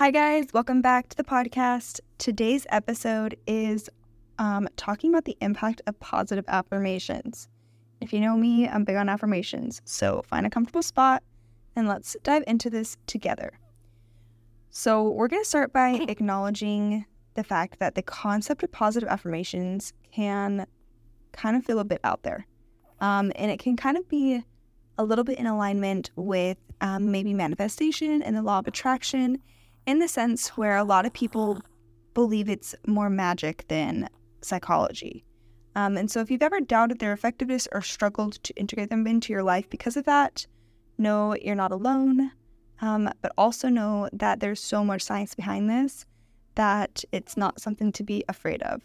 Hi, guys. Welcome back to the podcast. Today's episode is um, talking about the impact of positive affirmations. If you know me, I'm big on affirmations. So find a comfortable spot and let's dive into this together. So, we're going to start by acknowledging the fact that the concept of positive affirmations can kind of feel a bit out there. Um, and it can kind of be a little bit in alignment with um, maybe manifestation and the law of attraction in the sense where a lot of people believe it's more magic than psychology. Um, and so, if you've ever doubted their effectiveness or struggled to integrate them into your life because of that, know you're not alone. Um, but also know that there's so much science behind this that it's not something to be afraid of.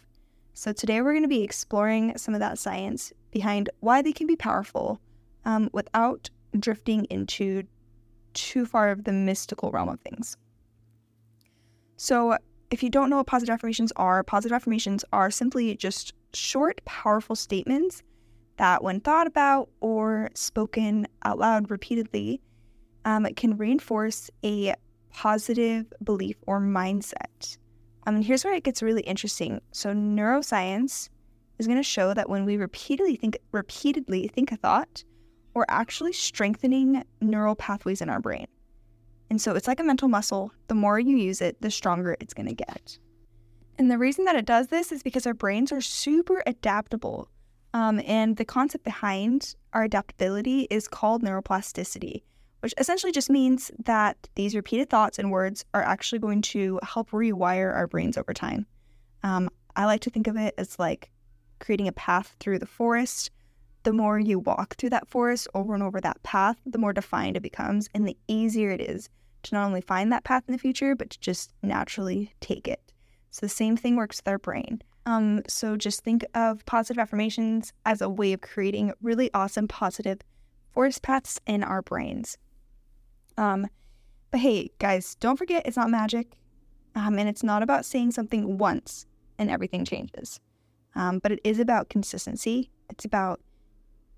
So, today we're going to be exploring some of that science behind why they can be powerful um, without drifting into too far of the mystical realm of things. So, if you don't know what positive affirmations are, positive affirmations are simply just short, powerful statements that, when thought about or spoken out loud repeatedly, um, can reinforce a positive belief or mindset. Um, and here's where it gets really interesting. So, neuroscience is going to show that when we repeatedly think repeatedly think a thought, we're actually strengthening neural pathways in our brain. And so it's like a mental muscle. The more you use it, the stronger it's going to get. And the reason that it does this is because our brains are super adaptable. Um, and the concept behind our adaptability is called neuroplasticity, which essentially just means that these repeated thoughts and words are actually going to help rewire our brains over time. Um, I like to think of it as like creating a path through the forest. The more you walk through that forest over and over that path, the more defined it becomes, and the easier it is to not only find that path in the future, but to just naturally take it. So the same thing works with our brain. Um, so just think of positive affirmations as a way of creating really awesome positive forest paths in our brains. Um, but hey, guys, don't forget it's not magic, um, and it's not about saying something once and everything changes. Um, but it is about consistency. It's about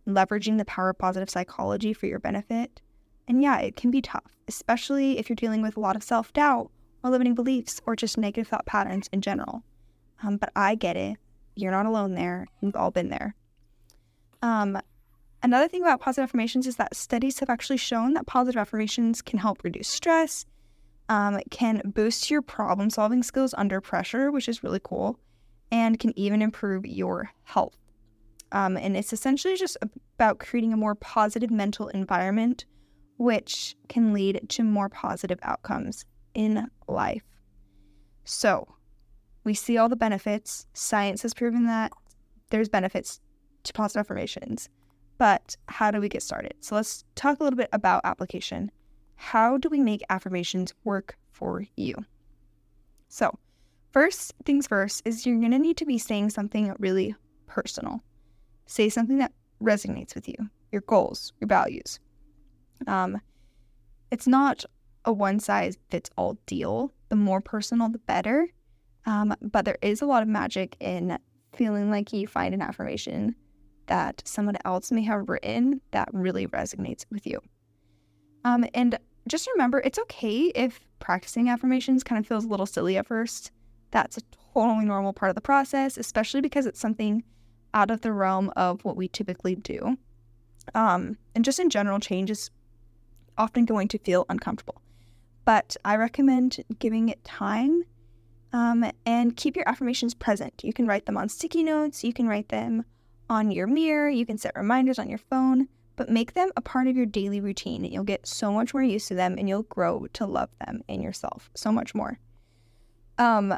leveraging the power of positive psychology for your benefit and yeah, it can be tough, especially if you're dealing with a lot of self doubt or limiting beliefs or just negative thought patterns in general. Um, but I get it. You're not alone there. We've all been there. Um, another thing about positive affirmations is that studies have actually shown that positive affirmations can help reduce stress, um, can boost your problem solving skills under pressure, which is really cool, and can even improve your health. Um, and it's essentially just about creating a more positive mental environment which can lead to more positive outcomes in life. So, we see all the benefits. Science has proven that there's benefits to positive affirmations. But how do we get started? So, let's talk a little bit about application. How do we make affirmations work for you? So, first things first is you're going to need to be saying something really personal. Say something that resonates with you, your goals, your values. Um, it's not a one size fits all deal. The more personal, the better. Um, but there is a lot of magic in feeling like you find an affirmation that someone else may have written that really resonates with you. Um, and just remember, it's okay if practicing affirmations kind of feels a little silly at first. That's a totally normal part of the process, especially because it's something out of the realm of what we typically do. Um, and just in general, change is often going to feel uncomfortable. But I recommend giving it time um, and keep your affirmations present. You can write them on sticky notes, you can write them on your mirror, you can set reminders on your phone, but make them a part of your daily routine. You'll get so much more used to them and you'll grow to love them in yourself so much more. Um,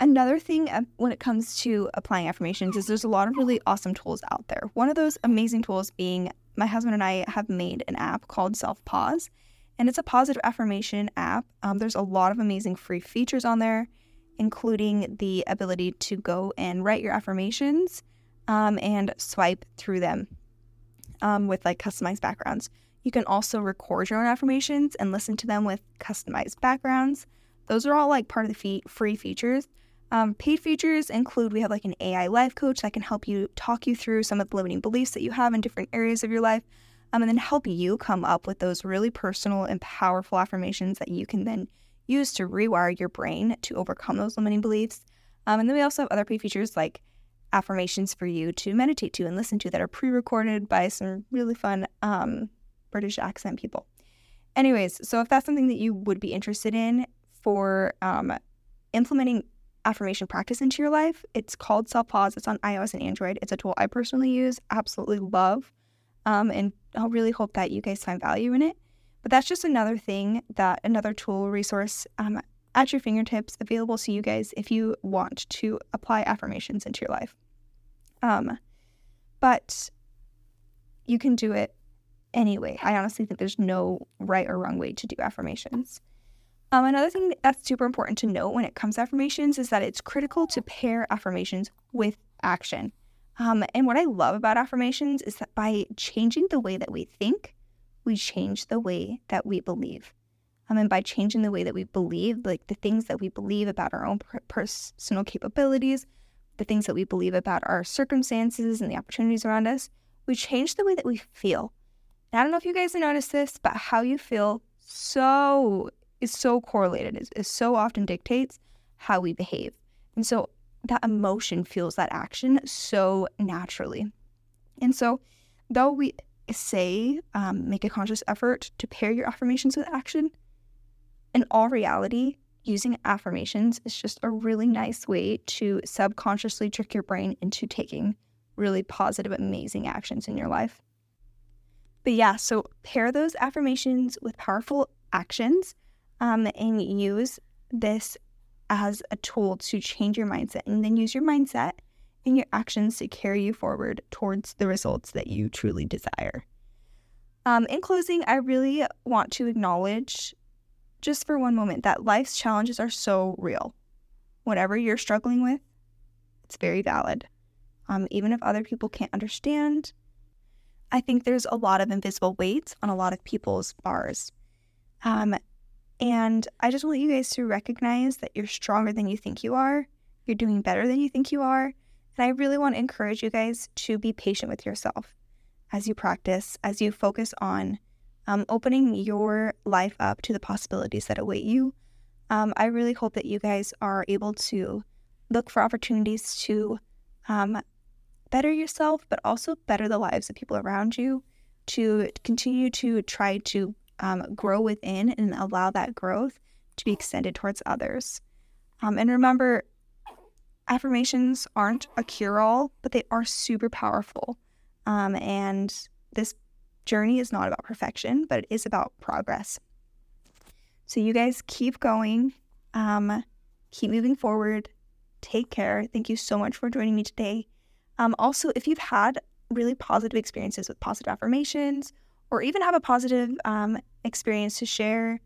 another thing uh, when it comes to applying affirmations is there's a lot of really awesome tools out there. One of those amazing tools being my husband and I have made an app called Self Pause, and it's a positive affirmation app. Um, there's a lot of amazing free features on there, including the ability to go and write your affirmations um, and swipe through them um, with like customized backgrounds. You can also record your own affirmations and listen to them with customized backgrounds. Those are all like part of the fee- free features. Um, paid features include we have like an AI life coach that can help you talk you through some of the limiting beliefs that you have in different areas of your life, um, and then help you come up with those really personal and powerful affirmations that you can then use to rewire your brain to overcome those limiting beliefs. Um, and then we also have other paid features like affirmations for you to meditate to and listen to that are pre recorded by some really fun um, British accent people. Anyways, so if that's something that you would be interested in for um, implementing affirmation practice into your life, it's called Self Pause. It's on iOS and Android. It's a tool I personally use, absolutely love, um, and I'll really hope that you guys find value in it. But that's just another thing that another tool resource um, at your fingertips available to you guys if you want to apply affirmations into your life. Um, but you can do it anyway. I honestly think there's no right or wrong way to do affirmations. Um, another thing that's super important to note when it comes to affirmations is that it's critical to pair affirmations with action. Um, and what I love about affirmations is that by changing the way that we think, we change the way that we believe. Um, and by changing the way that we believe, like the things that we believe about our own personal capabilities, the things that we believe about our circumstances and the opportunities around us, we change the way that we feel. And I don't know if you guys have noticed this, but how you feel so is so correlated, is, so often dictates how we behave. And so that emotion fuels that action so naturally. And so, though we say um, make a conscious effort to pair your affirmations with action, in all reality, using affirmations is just a really nice way to subconsciously trick your brain into taking really positive, amazing actions in your life. But yeah, so pair those affirmations with powerful actions um, and use this as a tool to change your mindset and then use your mindset and your actions to carry you forward towards the results that you truly desire. Um, in closing, I really want to acknowledge just for one moment that life's challenges are so real. Whatever you're struggling with, it's very valid. Um, even if other people can't understand, I think there's a lot of invisible weights on a lot of people's bars. Um, and I just want you guys to recognize that you're stronger than you think you are. You're doing better than you think you are. And I really want to encourage you guys to be patient with yourself as you practice, as you focus on um, opening your life up to the possibilities that await you. Um, I really hope that you guys are able to look for opportunities to um, better yourself, but also better the lives of people around you, to continue to try to um, grow within and allow that growth to be extended towards others. Um, and remember, affirmations aren't a cure all, but they are super powerful. Um, and this journey is not about perfection, but it is about progress. So, you guys keep going, um, keep moving forward. Take care. Thank you so much for joining me today. Um, also, if you've had really positive experiences with positive affirmations or even have a positive um, experience to share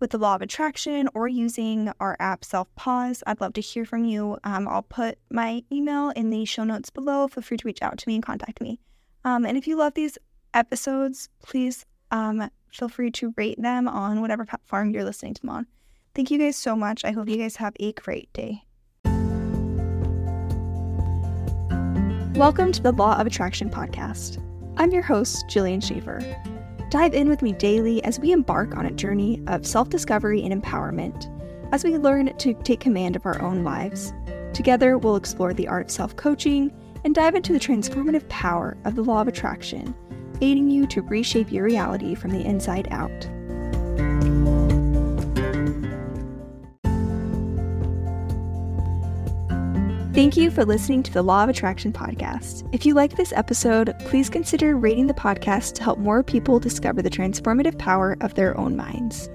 with the law of attraction or using our app Self Pause, I'd love to hear from you. Um, I'll put my email in the show notes below. Feel free to reach out to me and contact me. Um, and if you love these episodes, please um, feel free to rate them on whatever platform you're listening to them on. Thank you guys so much. I hope you guys have a great day. Welcome to the Law of Attraction podcast. I'm your host, Jillian Schaefer. Dive in with me daily as we embark on a journey of self discovery and empowerment as we learn to take command of our own lives. Together, we'll explore the art of self coaching and dive into the transformative power of the law of attraction, aiding you to reshape your reality from the inside out. Thank you for listening to the Law of Attraction podcast. If you like this episode, please consider rating the podcast to help more people discover the transformative power of their own minds.